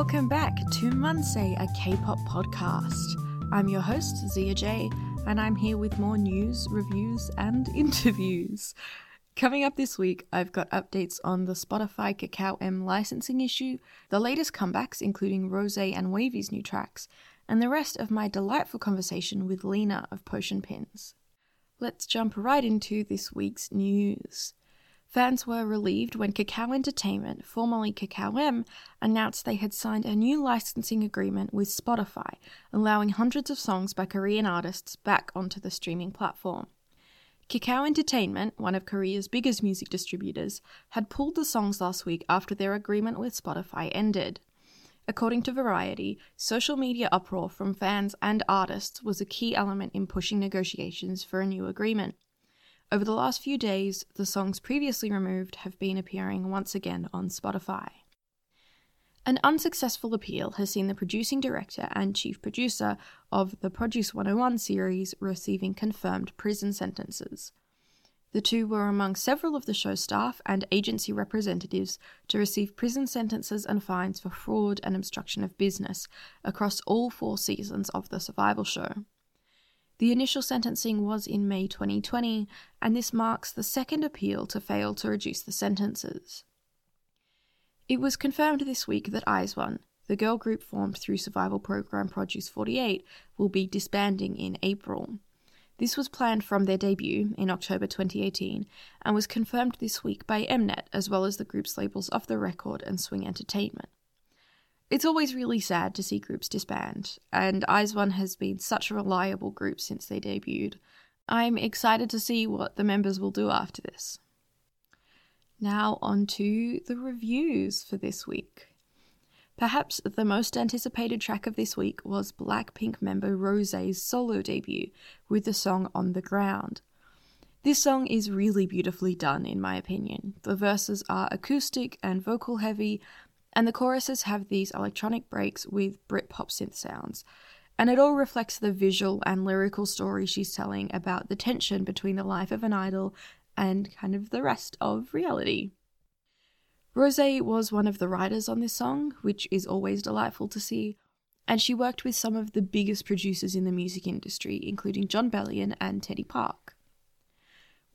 Welcome back to Munsei, a K-pop podcast. I'm your host, Zia J, and I'm here with more news, reviews, and interviews. Coming up this week, I've got updates on the Spotify Kakao M licensing issue, the latest comebacks, including Rose and WayV's new tracks, and the rest of my delightful conversation with Lena of Potion Pins. Let's jump right into this week's news. Fans were relieved when Kakao Entertainment, formerly Kakao M, announced they had signed a new licensing agreement with Spotify, allowing hundreds of songs by Korean artists back onto the streaming platform. Kakao Entertainment, one of Korea's biggest music distributors, had pulled the songs last week after their agreement with Spotify ended. According to Variety, social media uproar from fans and artists was a key element in pushing negotiations for a new agreement. Over the last few days, the songs previously removed have been appearing once again on Spotify. An unsuccessful appeal has seen the producing director and chief producer of the Produce 101 series receiving confirmed prison sentences. The two were among several of the show's staff and agency representatives to receive prison sentences and fines for fraud and obstruction of business across all four seasons of the survival show. The initial sentencing was in May 2020, and this marks the second appeal to fail to reduce the sentences. It was confirmed this week that IZ*ONE, the girl group formed through survival program Produce 48, will be disbanding in April. This was planned from their debut in October 2018 and was confirmed this week by Mnet as well as the group's labels Off the Record and Swing Entertainment. It's always really sad to see groups disband, and Eyes IZ*ONE has been such a reliable group since they debuted. I'm excited to see what the members will do after this. Now, on to the reviews for this week. Perhaps the most anticipated track of this week was Blackpink member Rose's solo debut with the song On the Ground. This song is really beautifully done, in my opinion. The verses are acoustic and vocal heavy, and the choruses have these electronic breaks with Britpop synth sounds. And it all reflects the visual and lyrical story she's telling about the tension between the life of an idol and kind of the rest of reality. Rose was one of the writers on this song, which is always delightful to see, and she worked with some of the biggest producers in the music industry, including Jon Bellion and Teddy Park.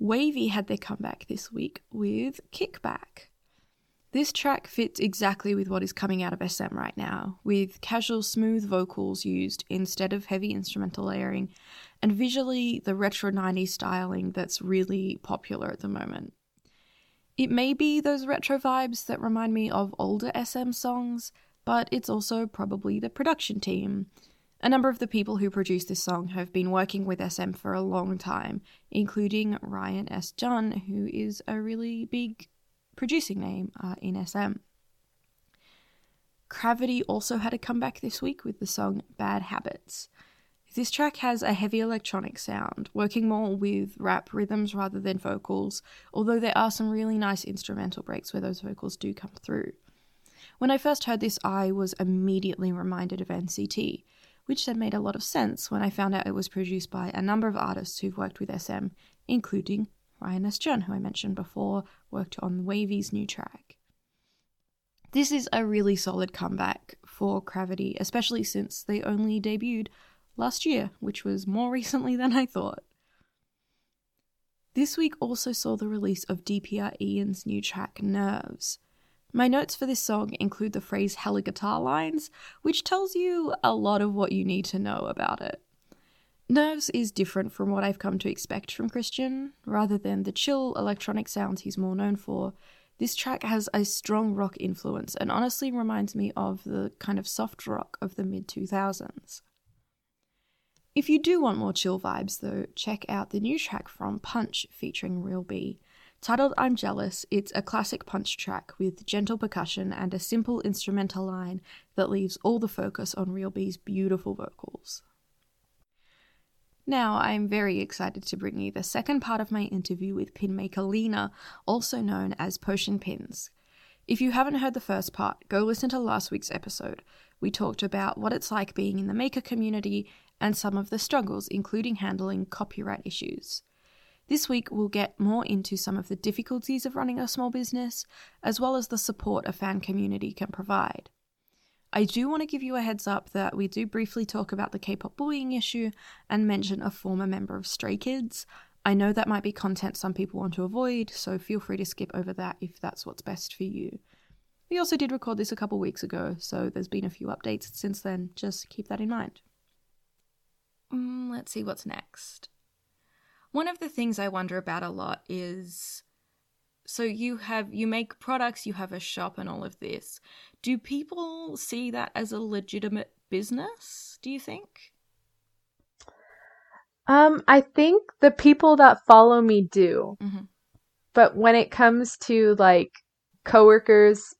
WayV had their comeback this week with Kickback. This track fits exactly with what is coming out of SM right now, with casual, smooth vocals used instead of heavy instrumental layering, and visually the retro 90s styling that's really popular at the moment. It may be those retro vibes that remind me of older SM songs, but it's also probably the production team. A number of the people who produced this song have been working with SM for a long time, including Ryan S. Jhun, who is a really big producing name uh, in SM. CRAVITY also had a comeback this week with the song Bad Habits. This track has a heavy electronic sound, working more with rap rhythms rather than vocals, although there are some really nice instrumental breaks where those vocals do come through. When I first heard this, I was immediately reminded of NCT, which then made a lot of sense when I found out it was produced by a number of artists who've worked with SM, including Ryan S. Jhun, who I mentioned before, worked on WayV's new track. This is a really solid comeback for CRAVITY, especially since they only debuted last year, which was more recently than I thought. This week also saw the release of DPR Ian's new track, Nerves. My notes for this song include the phrase hella guitar lines, which tells you a lot of what you need to know about it. Nerves is different from what I've come to expect from Christian. Rather than the chill electronic sounds he's more known for, this track has a strong rock influence and honestly reminds me of the kind of soft rock of the mid 2000s. If you do want more chill vibes, though, check out the new track from Punch featuring Real B. Titled I'm Jealous, it's a classic Punch track with gentle percussion and a simple instrumental line that leaves all the focus on Real B's beautiful vocals. Now, I'm very excited to bring you the second part of my interview with pinmaker Lena, also known as Potion Pins. If you haven't heard the first part, go listen to last week's episode. We talked about what it's like being in the maker community and some of the struggles, including handling copyright issues. This week, we'll get more into some of the difficulties of running a small business, as well as the support a fan community can provide. I do want to give you a heads up that we do briefly talk about the K pop bullying issue and mention a former member of Stray Kids. I know that might be content some people want to avoid, so feel free to skip over that if that's what's best for you. We also did record this a couple weeks ago, so there's been a few updates since then. Just keep that in mind. Mm, let's see what's next. One of the things I wonder about a lot is so you have you make products, you have a shop and all of this. Do people see that as a legitimate business, do you think? Um, I think the people that follow me do. Mm-hmm. But when it comes to like coworkers,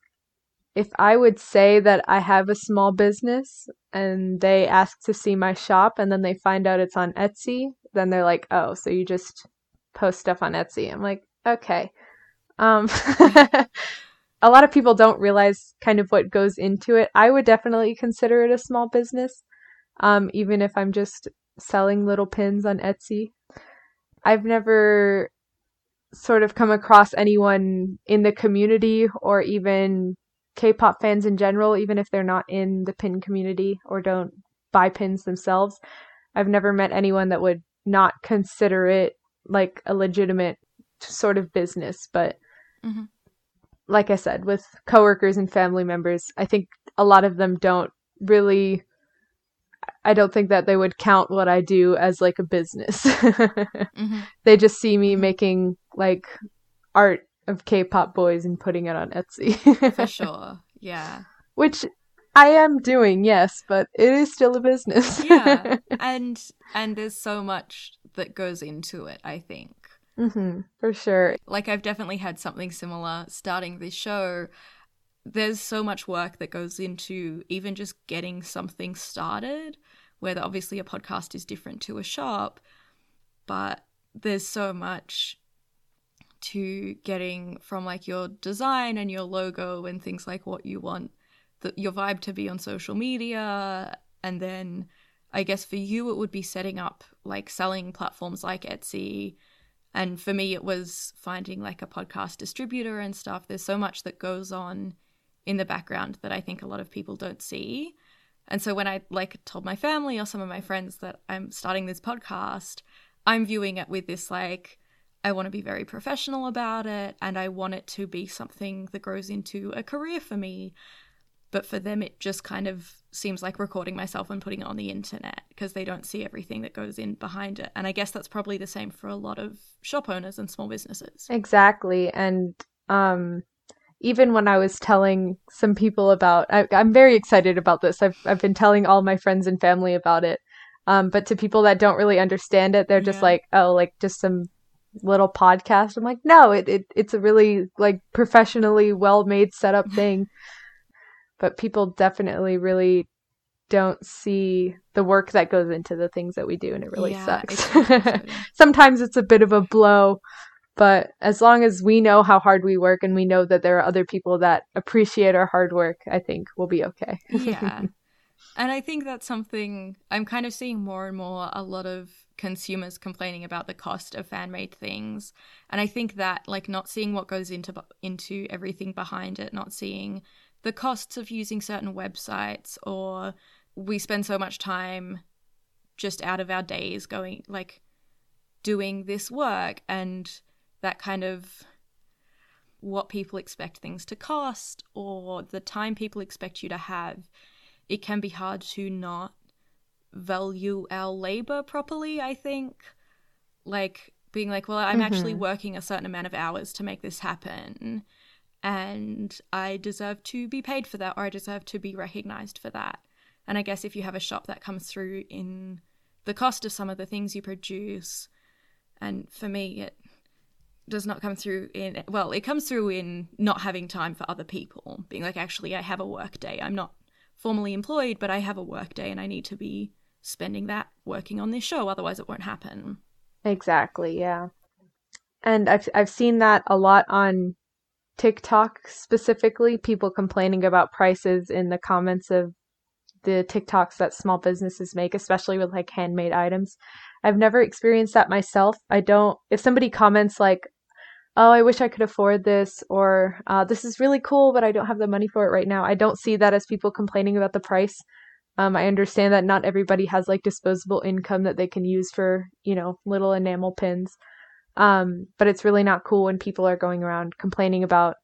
if I would say that I have a small business and they ask to see my shop and then they find out it's on Etsy, then they're like, "Oh, so you just post stuff on Etsy." I'm like, "Okay." Um a lot of people don't realize kind of what goes into it. I would definitely consider it a small business, um, even if I'm just selling little pins on Etsy. I've never sort of come across anyone in the community or even K-pop fans in general, even if they're not in the pin community or don't buy pins themselves. I've never met anyone that would not consider it like a legitimate sort of business, but mm-hmm like I said, with coworkers and family members, I think a lot of them don't really I don't think that they would count what I do as like a business. mm-hmm. They just see me making like art of K-pop boys and putting it on Etsy. For sure. Yeah. Which I am doing, yes, but it is still a business. yeah. And and there's so much that goes into it, I think. Mm-hmm, for sure. Like, I've definitely had something similar starting this show. There's so much work that goes into even just getting something started, where obviously a podcast is different to a shop, but there's so much to getting from like your design and your logo and things like what you want the, your vibe to be on social media and then i guess for you it would be setting up like selling platforms like etsy and for me, it was finding like a podcast distributor and stuff. There's so much that goes on in the background that I think a lot of people don't see. And so when I like told my family or some of my friends that I'm starting this podcast, I'm viewing it with this like, I want to be very professional about it and I want it to be something that grows into a career for me but for them it just kind of seems like recording myself and putting it on the internet because they don't see everything that goes in behind it. And i guess that's probably the same for a lot of shop owners and small businesses. Exactly. And um even when I was telling some people about, I, am very excited about this. I've I've been telling all my friends and family about it, um, but to people that don't really understand it, they're just like, oh, like just some little podcast. I'm like, no, it, it it's a really like professionally well made setup thing but people definitely really don't see the work that goes into the things that we do and it really yeah, sucks. Sometimes it's a bit of a blow, but as long as we know how hard we work and we know that there are other people that appreciate our hard work, I think we'll be okay. yeah. And I think that's something I'm kind of seeing more and more a lot of consumers complaining about the cost of fan made things. And I think that like not seeing what goes into into everything behind it, not seeing the costs of using certain websites or we spend so much time just out of our days going like doing this work and that kind of what people expect things to cost or the time people expect you to have it can be hard to not value our labor properly i think like being like well i'm mm-hmm. actually working a certain amount of hours to make this happen and I deserve to be paid for that or I deserve to be recognized for that. And I guess if you have a shop that comes through in the cost of some of the things you produce, and for me, it does not come through in, well, it comes through in not having time for other people, being like, actually, I have a work day. I'm not formally employed, but I have a work day and I need to be spending that working on this show, otherwise, it won't happen. Exactly, yeah. And I've I've seen that a lot on TikTok specifically, people complaining about prices in the comments of the TikToks that small businesses make, especially with like handmade items. I've never experienced that myself. I don't, if somebody comments like, oh, I wish I could afford this, or uh, this is really cool, but I don't have the money for it right now. I don't see that as people complaining about the price. Um, I understand that not everybody has like disposable income that they can use for, you know, little enamel pins. Um, but it's really not cool when people are going around complaining about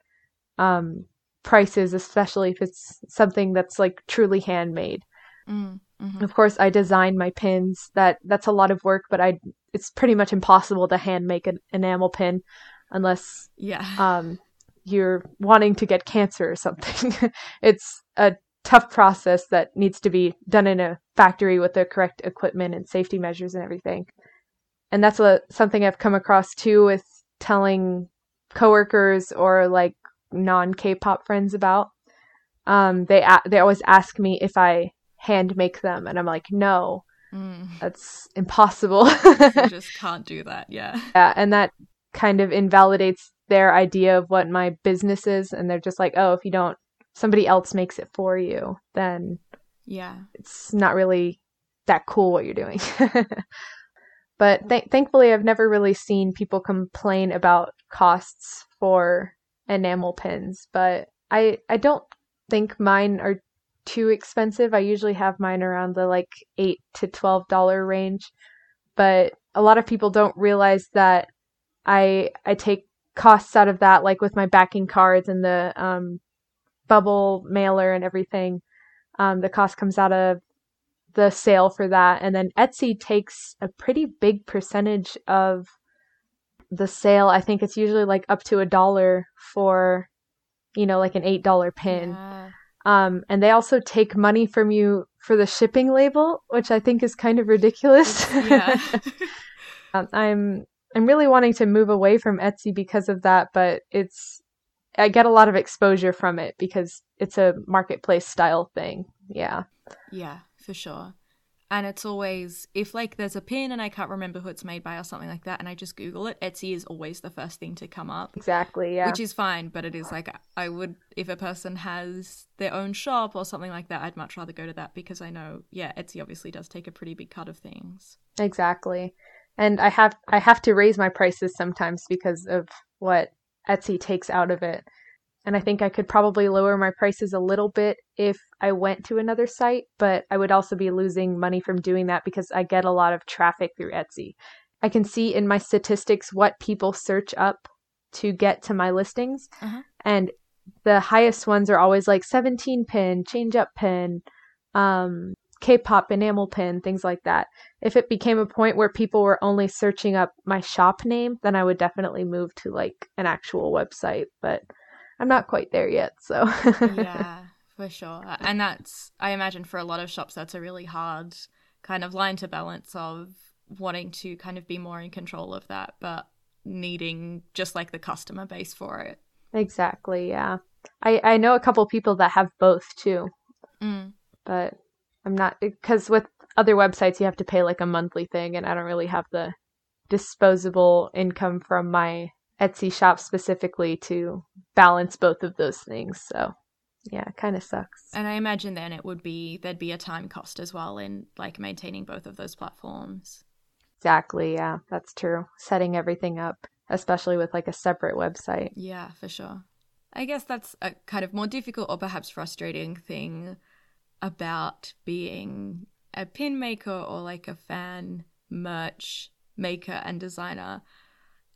um, prices, especially if it's something that's like truly handmade. Mm, mhm. Of course, I design my pins. That that's a lot of work, but I it's pretty much impossible to hand make an enamel pin unless Yeah. um, you're wanting to get cancer or something. it's a tough process that needs to be done in a factory with the correct equipment and safety measures and everything. And that's a, something I've come across too with telling coworkers or like non K-pop friends about. Um, they a- they always ask me if I hand make them, and I'm like, no, Mm. that's impossible. you just can't do that. Yeah. Yeah, and that kind of invalidates their idea of what my business is, and they're just like, oh, if you don't, somebody else makes it for you, then Yeah. it's not really that cool what you're doing. but th- thankfully, I've never really seen people complain about costs for enamel pins, but I I don't think mine are too expensive. I usually have mine around the like eight to twelve dollar range, but a lot of people don't realize that I I take costs out of that, like with my backing cards and the um, bubble mailer and everything. Um, the cost comes out of the sale for that, and then Etsy takes a pretty big percentage of the sale. I think it's usually like up to a dollar for, you know, like an eight dollar pin. Yeah. Um, and they also take money from you for the shipping label, which I think is kind of ridiculous. yeah. Um, I'm I'm really wanting to move away from Etsy because of that, but it's I get a lot of exposure from it because it's a marketplace style thing. Yeah. Yeah, for sure. And it's always if like there's a pin and I can't remember who it's made by or something like that, and I just Google it, Etsy is always the first thing to come up. Exactly, yeah. Which is fine, but it is like I would if a person has their own shop or something like that, I'd much rather go to that because I know, yeah, Etsy obviously does take a pretty big cut of things. Exactly. And I have I have to raise my prices sometimes because of what Etsy takes out of it. And I think I could probably lower my prices a little bit if I went to another site, but I would also be losing money from doing that because I get a lot of traffic through Etsy. I can see in my statistics what people search up to get to my listings. Uh-huh. And the highest ones are always like 17 pin, change up pin, um, K-pop enamel pin, things like that. If it became a point where people were only searching up my shop name, then I would definitely move to like an actual website, but I'm not quite there yet, so yeah, for sure. And that's, I imagine, for a lot of shops, that's a really hard kind of line to balance of wanting to kind of be more in control of that, but needing just like the customer base for it. exactly, yeah. I I know a couple people that have both too, Mm. but I'm not because with other websites you have to pay like a monthly thing, and I don't really have the disposable income from my Etsy shop specifically to balance both of those things. So yeah, it kind of sucks. And I imagine then it would be, there'd be a time cost as well in like maintaining both of those platforms. Exactly, yeah, that's true. Setting everything up, especially with like a separate website. Yeah, for sure. I guess that's a kind of more difficult or perhaps frustrating thing about being a pin maker or like a fan merch maker and designer.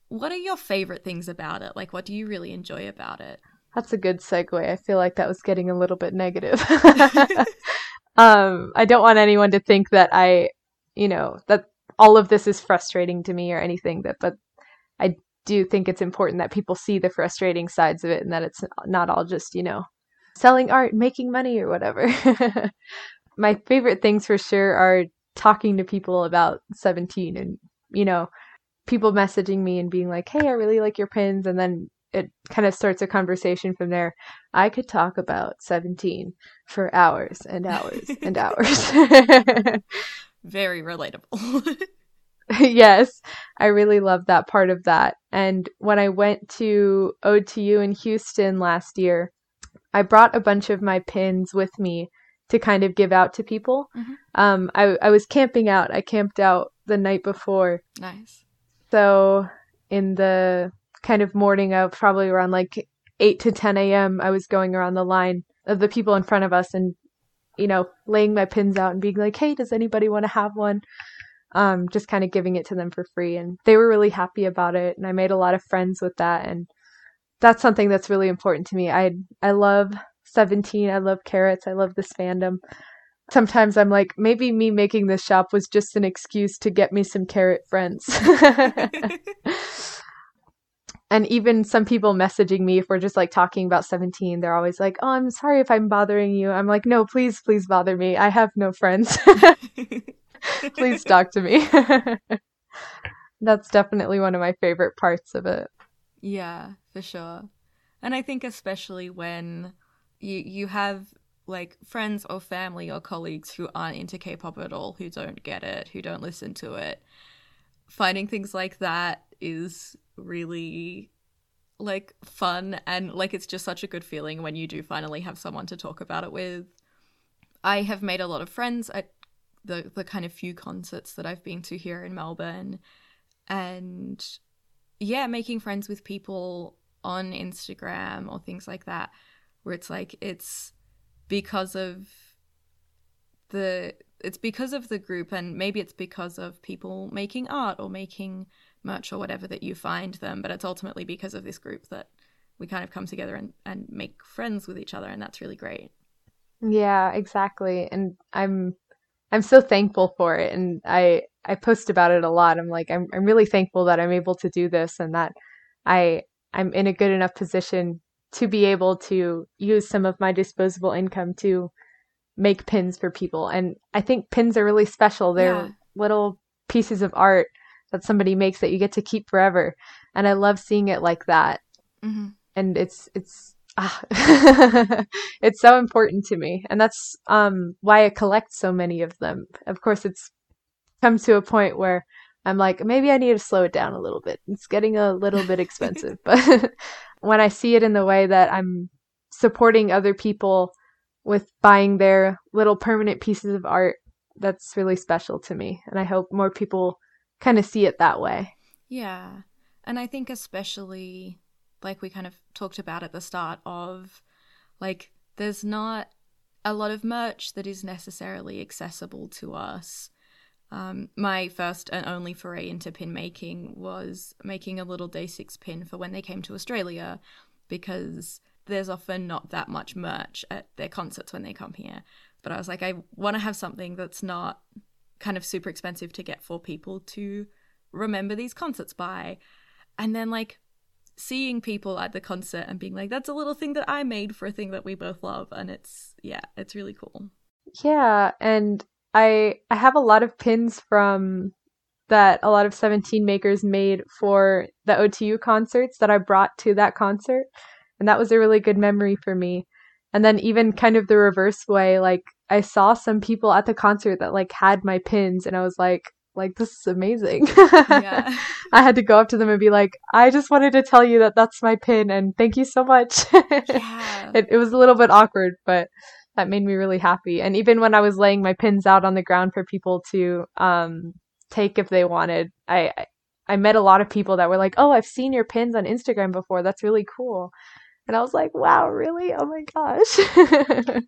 What are your favorite things about it? Like, what do you really enjoy about it? That's a good segue. I feel like that was getting a little bit negative. um, I don't want anyone to think that I, you know, that all of this is frustrating to me or anything that, but I do think it's important that people see the frustrating sides of it and that it's not all just, you know, selling art, making money or whatever. My favorite things for sure are talking to people about 17 and, you know, people messaging me and being like, "Hey, I really like your pins," and then it kind of starts a conversation from there. I could talk about 17 for hours and hours and hours. Very relatable. yes, I really love that part of that. And when I went to OTU in Houston last year, I brought a bunch of my pins with me to kind of give out to people. Mhm. Um, I, I was camping out. I camped out the night before nice. So in the kind of morning of probably around like 8 to 10 a.m. I was going around the line of the people in front of us and you know laying my pins out and being like hey does anybody want to have one? Um, just kind of giving it to them for free. And they were really happy about it and i made a lot of friends with that. And that's something that's really important to me. I i love 17 i love carats. I love this fandom sometimes i'm like maybe me making this shop was just an excuse to get me some carat friends. And even some people messaging me if we're just like talking about 17 they're always like oh i'm sorry if i'm bothering you. I'm like no please please bother me. I have no friends. Please talk to me. That's definitely one of my favorite parts of it. Yeah for sure. And i think especially when you you have like friends or family or colleagues who aren't into k-pop at all who don't get it who don't listen to it finding things like that is really like fun and like it's just such a good feeling when you do finally have someone to talk about it with. I have made a lot of friends at the the kind of few concerts that I've been to here in Melbourne and yeah, making friends with people on Instagram or things like that where it's like it's because of the it's because of the group and maybe it's because of people making art or making merch or whatever that you find them, but it's ultimately because of this group that we kind of come together and, and make friends with each other and that's really great. Yeah, exactly. And I'm I'm so thankful for it and I I post about it a lot. I'm like I'm I'm really thankful that I'm able to do this and that I I'm in a good enough position to be able to use some of my disposable income to make pins for people. And I think pins are really special. They're yeah. little pieces of art that somebody makes that you get to keep forever. And I love seeing it like that. Mm-hmm. And it's it's ah, it's so important to me, and that's um, why I collect so many of them. Of course, it's come to a point where I'm like, maybe I need to slow it down a little bit. It's getting a little bit expensive, but when I see it in the way that I'm supporting other people with buying their little permanent pieces of art, that's really special to me. And I hope more people kind of see it that way. Yeah. And I think especially like we kind of talked about at the start of like there's not a lot of merch that is necessarily accessible to us. Um, my first and only foray into pin making was making a little day six pin for when they came to Australia because there's often not that much merch at their concerts when they come here. But I was like, I want to have something that's not kind of super expensive to get for people to remember these concerts by. And then like seeing people at the concert and being like, that's a little thing that I made for a thing that we both love. And it's, yeah, it's really cool. Yeah. And I, I have a lot of pins from that a lot of 17 makers made for the OTU concerts that I brought to that concert. And that was a really good memory for me. And then even kind of the reverse way, like I saw some people at the concert that like had my pins and I was like, like this is amazing. Yeah. I had to go up to them and be like, I just wanted to tell you that that's my pin and thank you so much. yeah. It, it was a little bit awkward, but that made me really happy. And even when I was laying my pins out on the ground for people to um, take if they wanted, I, I met a lot of people that were like, "Oh, I've seen your pins on Instagram before. That's really cool." And I was like, "Wow, really? Oh my gosh."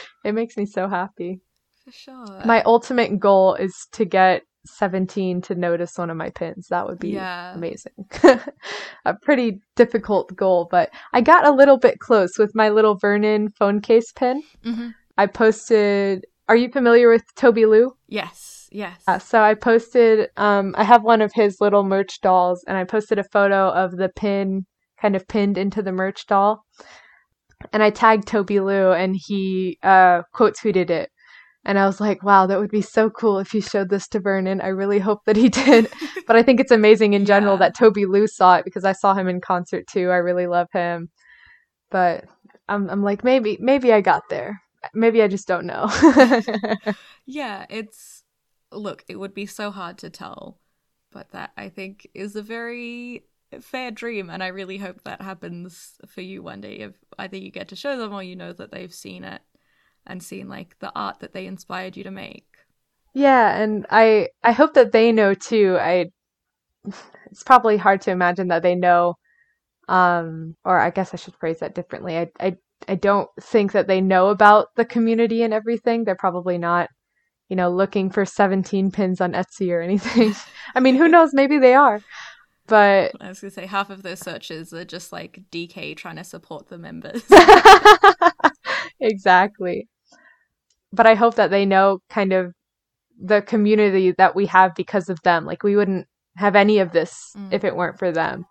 it makes me so happy. For sure. My ultimate goal is to get 17 to notice one of my pins. That would be yeah. amazing. a pretty difficult goal, but I got a little bit close with my little Vernon phone case pin. Mm-hmm. I posted. Are you familiar with Tobi Lou? Yes, yes. Uh, so I posted. Um, I have one of his little merch dolls, and I posted a photo of the pin kind of pinned into the merch doll and I tagged Tobi Lou and he uh, quote tweeted it. And I was like, wow, that would be so cool if he showed this to Vernon. I really hope that he did. but I think it's amazing in general yeah. that Tobi Lou saw it because I saw him in concert too. I really love him. But I'm I'm like maybe maybe I got there. Maybe I just don't know. yeah, it's look, it would be so hard to tell, but that I think is a very fair dream and i really hope that happens for you one day if either you get to show them or you know that they've seen it and seen like the art that they inspired you to make yeah and i i hope that they know too i it's probably hard to imagine that they know Um, or I guess I should phrase that differently. I, I, I don't think that they know about the community and everything. They're probably not, you know, looking for 17 pins on Etsy or anything. I mean, who knows? Maybe they are. But I was going to say half of those searches are just like DK trying to support the members. exactly. But I hope that they know kind of the community that we have because of them. Like we wouldn't have any of this mm. if it weren't for them.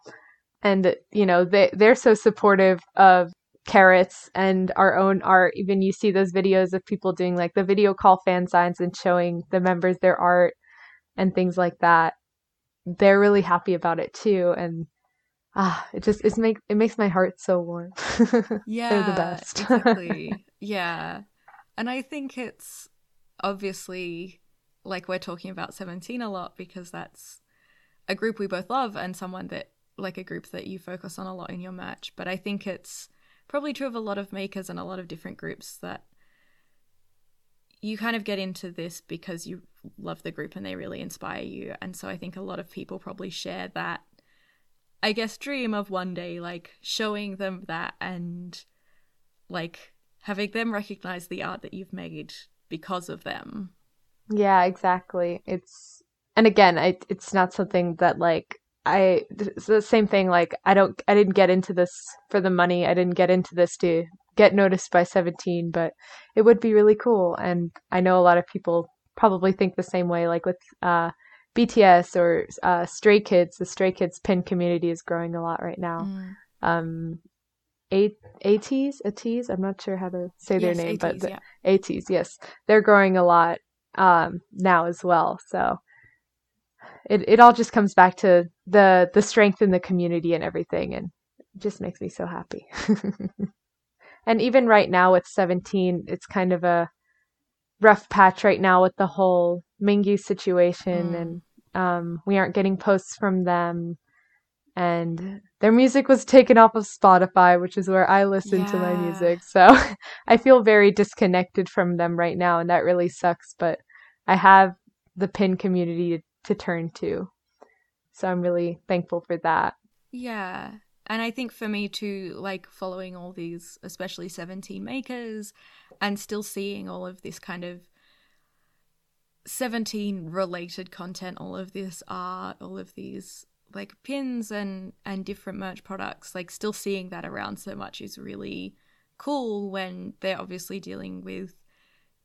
And you know, they they're so supportive of carats and our own art. Even you see those videos of people doing like the video call fan signs and showing the members their art and things like that. They're really happy about it too and ah, it just it's make it makes my heart so warm. yeah. They're the best. exactly. Yeah. And I think it's obviously like we're talking about 17 a lot because that's a group we both love and someone that like a group that you focus on a lot in your merch. But I think it's probably true of a lot of makers and a lot of different groups that you kind of get into this because you love the group and they really inspire you. And so I think a lot of people probably share that, I guess, dream of one day like showing them that and like having them recognize the art that you've made because of them. Yeah, exactly. It's and again, I it's not something that like I it's the same thing like I don't I didn't get into this for the money. I didn't get into this to get noticed by 17, but it would be really cool and I know a lot of people probably think the same way like with uh BTS or uh, Stray Kids, the Stray Kids pin community is growing a lot right now. Mm. Um, a ATEEZ, ATEEZ, I'm not sure how to say their name, ATEEZ, but the, yeah. ATEEZ, yes, they're growing a lot um, now as well. So it it all just comes back to the the strength in the community and everything, and it just makes me so happy. and even right now with 17, it's kind of a rough patch right now with the whole Mingyu situation, mm. and um, we aren't getting posts from them and their music was taken off of Spotify, which is where I listen yeah. to my music. So I feel very disconnected from them right now, and that really sucks. But I have the pin community to turn to. So I'm really thankful for that. Yeah. And I think for me too, like following all these, especially 17 makers, and still seeing all of this kind of 17 related content, all of this art, all of these like pins and and different merch products like still seeing that around so much is really cool when they're obviously dealing with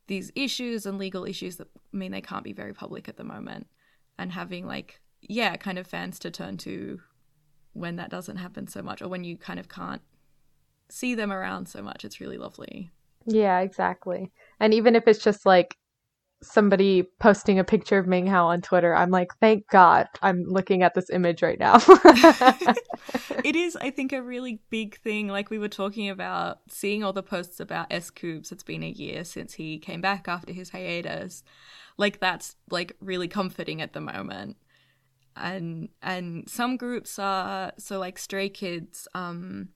these issues and legal issues that mean they can't be very public at the moment. And having like yeah kind of fans to turn to when that doesn't happen so much or when you kind of can't see them around so much it's really lovely. Yeah exactly. And even if it's just like somebody posting a picture of Ming Hao on Twitter, I'm like, thank God I'm looking at this image right now. it is, I think, a really big thing. Like we were talking about seeing all the posts about S Coups. It's been a year since he came back after his hiatus. Like that's like really comforting at the moment. And and some groups are so like Stray Kids, um,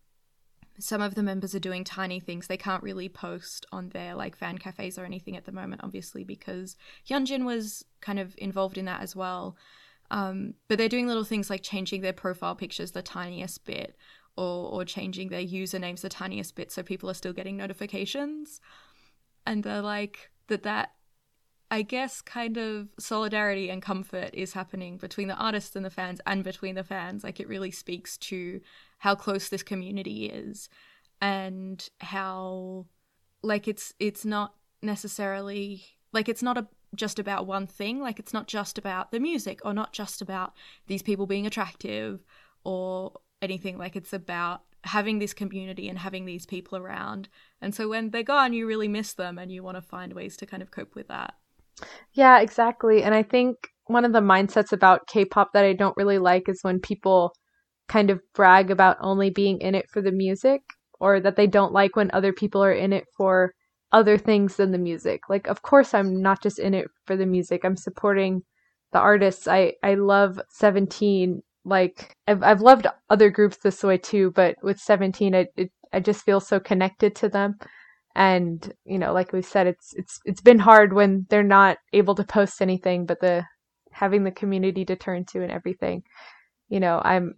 some of the members are doing tiny things. They can't really post on their like fan cafes or anything at the moment, obviously, because Hyunjin was kind of involved in that as well. Um, but they're doing little things like changing their profile pictures the tiniest bit, or or changing their usernames the tiniest bit, so people are still getting notifications. And they're like that that I guess kind of solidarity and comfort is happening between the artists and the fans and between the fans. Like it really speaks to how close this community is and how like it's it's not necessarily like it's not a just about one thing. Like it's not just about the music or not just about these people being attractive or anything. Like it's about having this community and having these people around. And so when they're gone you really miss them and you want to find ways to kind of cope with that. Yeah exactly. And i think one of the mindsets about k-pop that i don't really like is when people kind of brag about only being in it for the music or that they don't like when other people are in it for other things than the music. Like of course I'm not just in it for the music. I'm supporting the artists. I I love 17 like I've I've loved other groups this way too, but with 17 I it, I just feel so connected to them. And, you know, like we said it's it's it's been hard when they're not able to post anything, but the having the community to turn to and everything. You know, I'm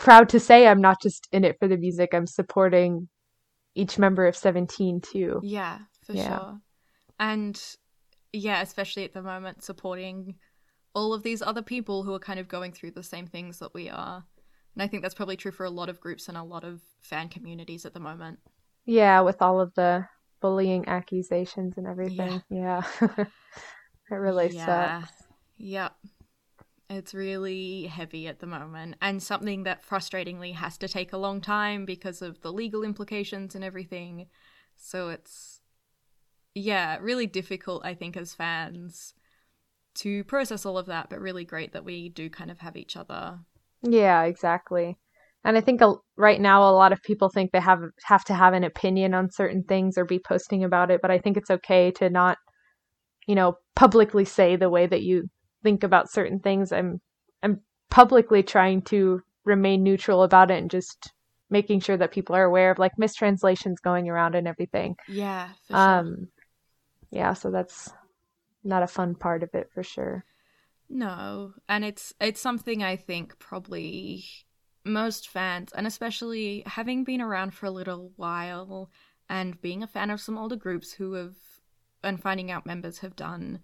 proud to say I'm not just in it for the music. I'm supporting each member of 17 too. Yeah, for yeah. sure. And yeah, especially at the moment, supporting all of these other people who are kind of going through the same things that we are. And I think that's probably true for a lot of groups and a lot of fan communities at the moment. Yeah, with all of the bullying accusations and everything. Yeah. yeah. it really yeah. sucks. Yep. It's really heavy at the moment, and something that frustratingly has to take a long time because of the legal implications and everything. So it's, yeah, really difficult, I think, as fans to process all of that, but really great that we do kind of have each other. Yeah, exactly. And I think right now a lot of people think they have have to have an opinion on certain things or be posting about it, but I think it's okay to not, you know, publicly say the way that you think about certain things. I'm I'm publicly trying to remain neutral about it and just making sure that people are aware of like mistranslations going around and everything. Yeah. Sure. Um yeah, so that's not a fun part of it for sure. No, and it's it's something I think probably most fans and especially having been around for a little while and being a fan of some older groups who have and finding out members have done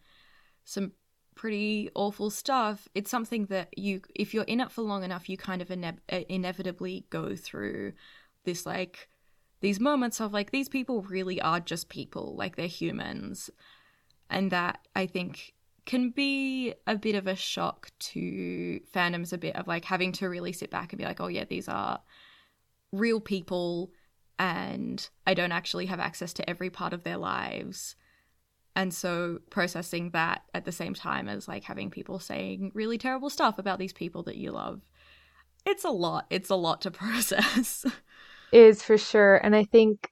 some pretty awful stuff, it's something that you, if you're in it for long enough, you kind of ine- uh, inevitably go through this like these moments of like these people really are just people, like they're humans, and that I think can be a bit of a shock to fandoms. A bit of like having to really sit back and be like, oh yeah, these are real people, and I don't actually have access to every part of their lives and so processing that at the same time as like having people saying really terrible stuff about these people that you love. It's a lot. It's a lot to process. is for sure. And I think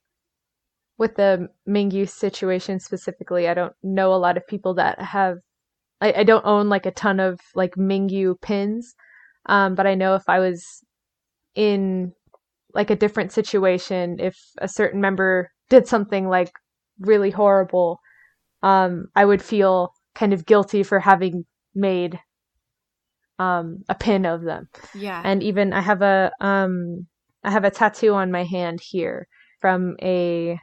with the Mingyu situation specifically, I don't know a lot of people that have I, I don't own like a ton of like Mingyu pins. Um, but I know if I was in like a different situation, if a certain member did something like really horrible, um, I would feel kind of guilty for having made um, a pin of them. Yeah. And even I have a um, I have a tattoo on my hand here from a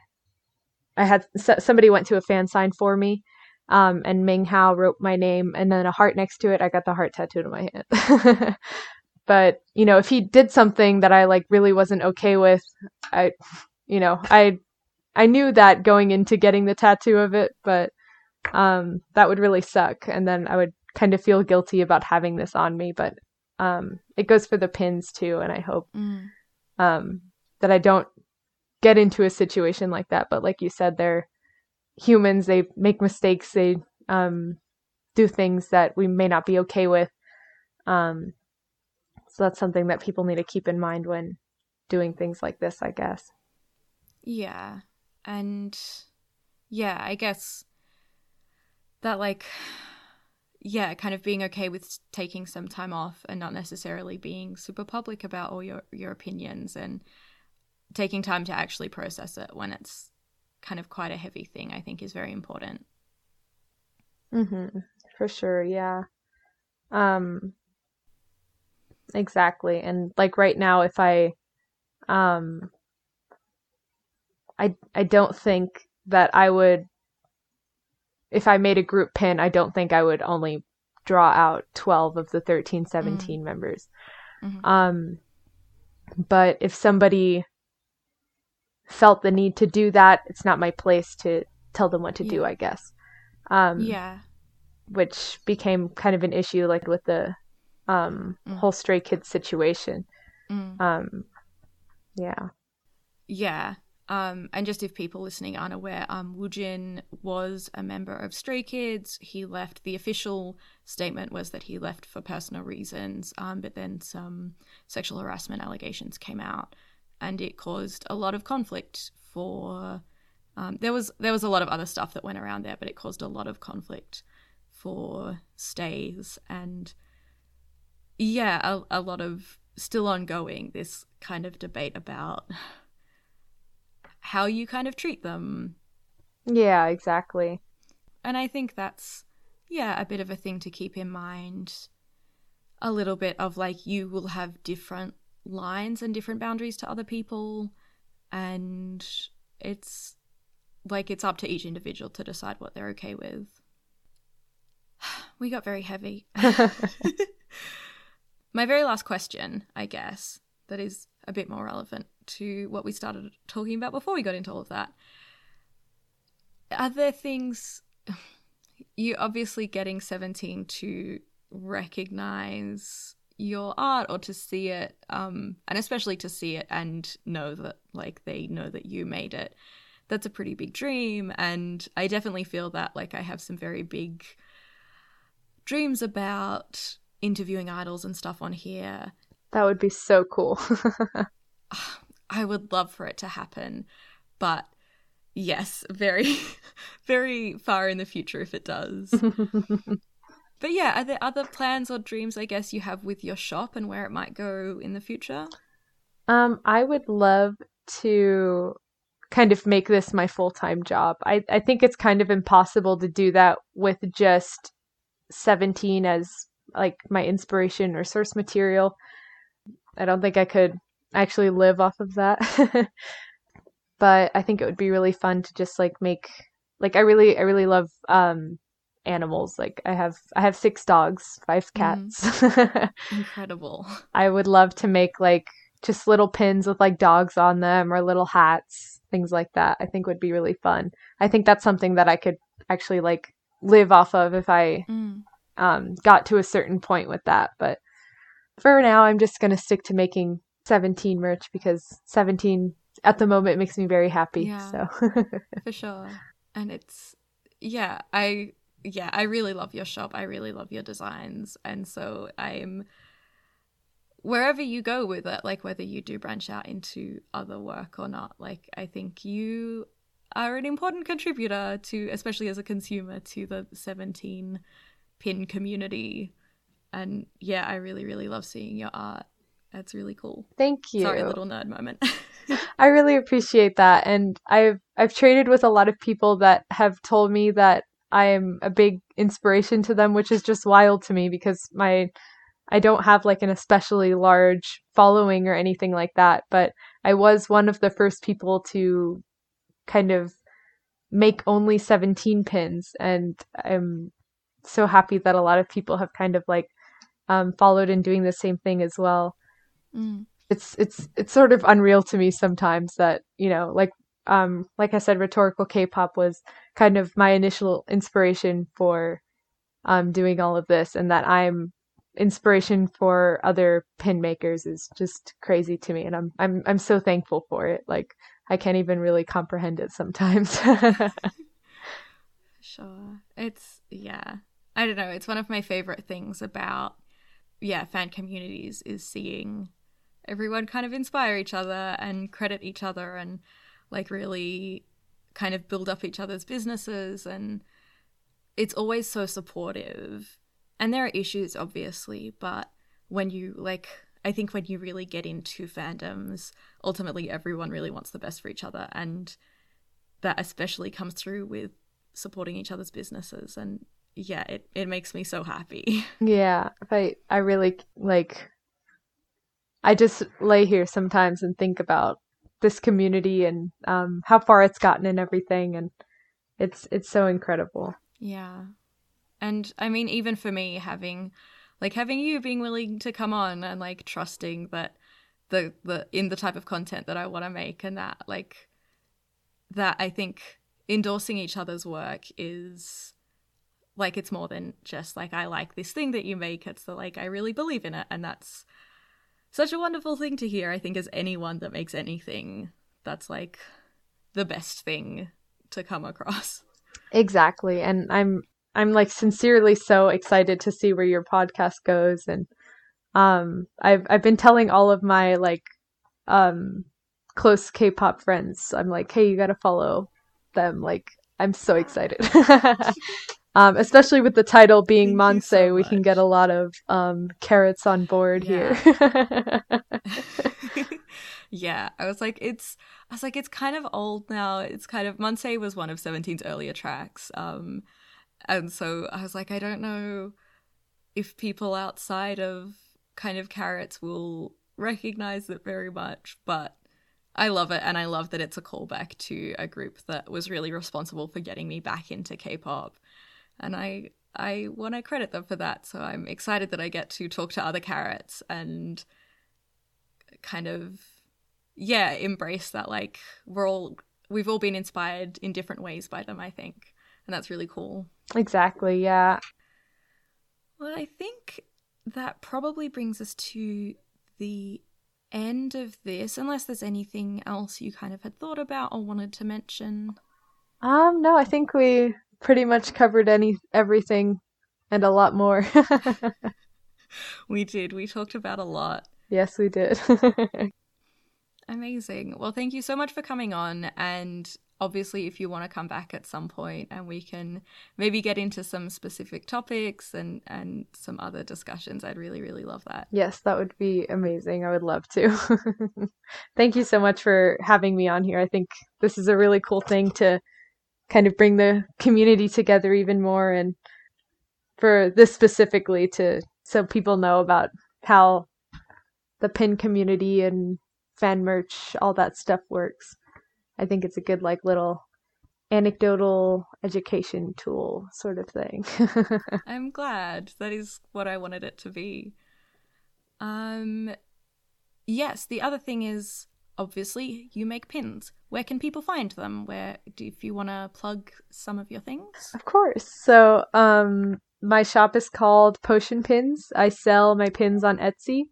I had somebody went to a fan sign for me. Um, and Ming Hao wrote my name and then a heart next to it. I got the heart tattooed on my hand. but, you know, if he did something that I like really wasn't okay with, I, you know, I I knew that going into getting the tattoo of it, but um, that would really suck. And then I would kind of feel guilty about having this on me. But um, it goes for the pins too, and I hope mm. um, that I don't get into a situation like that. But like you said, they're humans; they make mistakes. They um, do things that we may not be okay with. Um, so that's something that people need to keep in mind when doing things like this, I guess. Yeah and yeah, I guess that like yeah, kind of being okay with taking some time off and not necessarily being super public about all your your opinions and taking time to actually process it when it's kind of quite a heavy thing, I think is very important. Mhm. For sure, yeah. Um exactly. And like right now if I um I I don't think that I would if I made a group pin, I don't think I would only draw out 12 of the 13 17 mm. members. Mm-hmm. Um but if somebody felt the need to do that, it's not my place to tell them what to yeah. do, I guess. Um Yeah. Which became kind of an issue like with the um mm. whole stray kids situation. Mm. Um yeah. Yeah. Um, and just if people listening aren't aware, um, Woojin was a member of Stray Kids. He left. The official statement was that he left for personal reasons, um, but then some sexual harassment allegations came out, and it caused a lot of conflict for. Um, there was there was a lot of other stuff that went around there, but it caused a lot of conflict for stays and yeah, a, a lot of still ongoing this kind of debate about how you kind of treat them. Yeah, exactly. And I think that's, yeah, a bit of a thing to keep in mind. A little bit of like, you will have different lines and different boundaries to other people and it's like it's up to each individual to decide what they're okay with. We got very heavy. My very last question, I guess, that is a bit more relevant to what we started talking about before we got into all of that. Are there things you obviously getting 17 to recognize your art or to see it um and especially to see it and know that like they know that you made it that's a pretty big dream and i definitely feel that like i have some very big dreams about interviewing idols and stuff on here that would be so cool i would love for it to happen but yes very very far in the future if it does But yeah, are there other plans or dreams I guess you have with your shop and where it might go in the future? Um, I would love to kind of make this my full-time job. I I think it's kind of impossible to do that with just 17 as like my inspiration or source material. I don't think I could actually live off of that. but I think it would be really fun to just like make like I really I really love um animals. Like I have I have six dogs, five cats. Mm. Incredible. I would love to make like just little pins with like dogs on them or little hats, things like that. I think would be really fun. I think that's something that I could actually like live off of if I mm. um, got to a certain point with that. But for now, I'm just gonna stick to making 17 merch because 17 at the moment makes me very happy. Yeah, so for sure, and it's yeah, I yeah, I really love your shop. I really love your designs. And so I'm wherever you go with it, like whether you do branch out into other work or not, like I think you are an important contributor to, especially as a consumer, to the 17 pin community. And yeah, I really, really love seeing your art. That's really cool. Thank you. Sorry, little nerd moment. I really appreciate that. And I've I've traded with a lot of people that have told me that I am a big inspiration to them, which is just wild to me because my I don't have like an especially large following or anything like that, but I was one of the first people to kind of make only 17 pins and I'm so happy that a lot of people have kind of like um, followed in doing the same thing as well. Mm. It's it's it's sort of unreal to me sometimes that you know like um, like I said, rhetorical K-pop was kind of my initial inspiration for um, doing all of this, and that I'm inspiration for other pin makers is just crazy to me, and I'm I'm I'm so thankful for it. Like I can't even really comprehend it sometimes. sure, it's yeah. I don't know. It's one of my favorite things about yeah fan communities is seeing everyone kind of inspire each other and credit each other and like really kind of build up each other's businesses and it's always so supportive. And there are issues obviously but when you like i think when you really get into fandoms ultimately everyone really wants the best for each other and that especially comes through with supporting each other's businesses and yeah it, it makes me so happy yeah i i really like i just lay here sometimes and think about this community and um, how far it's gotten and everything, and it's it's so incredible. Yeah, and I mean, even for me, having like having you being willing to come on and like trusting that the the in the type of content that I want to make and that like that I think endorsing each other's work is like it's more than just like I like this thing that you make. It's the like I really believe in it, and that's such a wonderful thing to hear, I think, as anyone that makes anything that's like the best thing to come across. Exactly. And I'm I'm like sincerely so excited to see where your podcast goes and um I've I've been telling all of my like um close K-pop friends. I'm like, "Hey, you got to follow them." Like I'm so excited. Um, especially with the title being Mansae, so we can get a lot of um, carats on board yeah. here. yeah, I was like, it's, I was like, it's kind of old now. It's kind of Mansae was one of 17's earlier tracks, um, and so I was like, I don't know if people outside of kind of carats will recognize it very much, but I love it, and I love that it's a callback to a group that was really responsible for getting me back into K-pop, and I I want to credit them for that. So I'm excited that I get to talk to other carats and kind of yeah embrace that like we're all we've all been inspired in different ways by them. I think, and that's really cool. Exactly. Yeah. Well, I think that probably brings us to the end of this, unless there's anything else you kind of had thought about or wanted to mention. Um, no, I think we pretty much covered any everything and a lot more. we did. We talked about a lot. Yes, we did. Amazing. Well, thank you so much for coming on and obviously if you want to come back at some point and we can maybe get into some specific topics and and some other discussions i'd really really love that yes that would be amazing i would love to thank you so much for having me on here i think this is a really cool thing to kind of bring the community together even more and for this specifically to so people know about how the pin community and fan merch all that stuff works I think it's a good like little anecdotal education tool sort of thing. I'm glad. That is what I wanted it to be. Um yes, the other thing is obviously you make pins. Where can people find them? Where do if you want to plug some of your things? Of course. So, um my shop is called Potion Pins. I sell my pins on Etsy.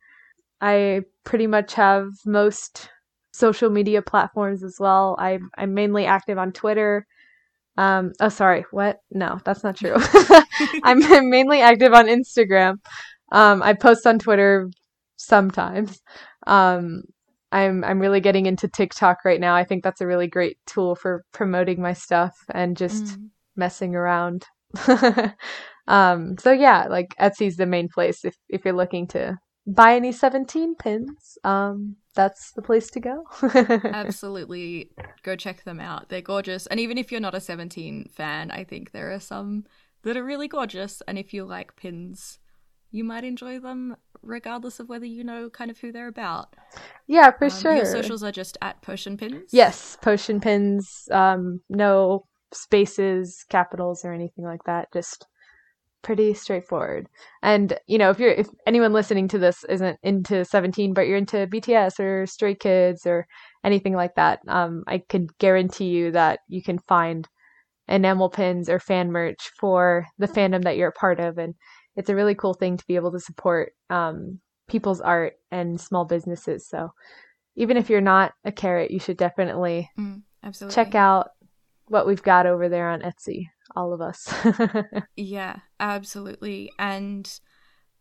I pretty much have most social media platforms as well. I, I'm mainly active on Twitter. Um, oh, sorry, what? No, that's not true. I'm, I'm, mainly active on Instagram. Um, I post on Twitter sometimes. Um, I'm I'm really getting into TikTok right now. I think that's a really great tool for promoting my stuff and just mm. messing around. um, so yeah, like Etsy's the main place if if you're looking to buy any 17 pins. Um, that's the place to go. Absolutely. Go check them out. They're gorgeous. And even if you're not a 17 fan, I think there are some that are really gorgeous. And if you like pins, you might enjoy them regardless of whether you know kind of who they're about. Yeah, for um, sure. Your socials are just at Potion Pins? Yes, Potion Pins. Um, no spaces, capitals, or anything like that. Just pretty straightforward. And you know, if you're if anyone listening to this isn't into 17 but you're into BTS or Stray Kids or anything like that, um, I could guarantee you that you can find enamel pins or fan merch for the fandom that you're a part of and it's a really cool thing to be able to support um, people's art and small businesses. So even if you're not a carat, you should definitely mm, check out what we've got over there on Etsy all of us. yeah, absolutely. And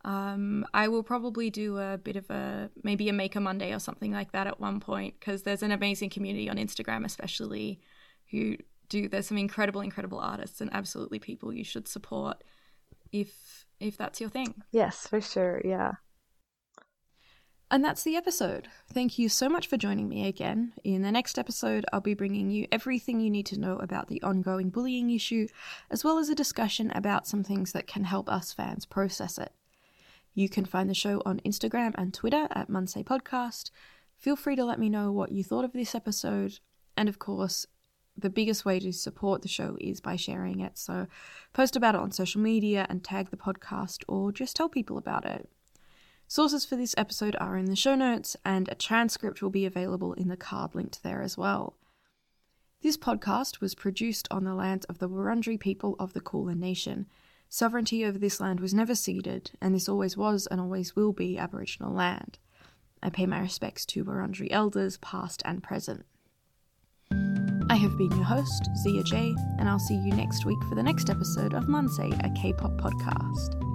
um, I will probably do a bit of a maybe a Maker Monday or something like that at one point because there's an amazing community on Instagram, especially who do. There's some incredible, incredible artists and absolutely people you should support if if that's your thing. Yes, for sure. Yeah. And that's the episode. Thank you so much for joining me again. In the next episode, I'll be bringing you everything you need to know about the ongoing bullying issue, as well as a discussion about some things that can help us fans process it. You can find the show on Instagram and Twitter at Mansae Podcast. Feel free to let me know what you thought of this episode. And of course, the biggest way to support the show is by sharing it. So post about it on social media and tag the podcast or just tell people about it. Sources for this episode are in the show notes, and a transcript will be available in the card linked there as well. This podcast was produced on the lands of the Wurundjeri people of the Kulin Nation. Sovereignty over this land was never ceded, and this always was and always will be Aboriginal land. I pay my respects to Wurundjeri elders, past and present. I have been your host, Zia J, and I'll see you next week for the next episode of Mansae, a K pop podcast.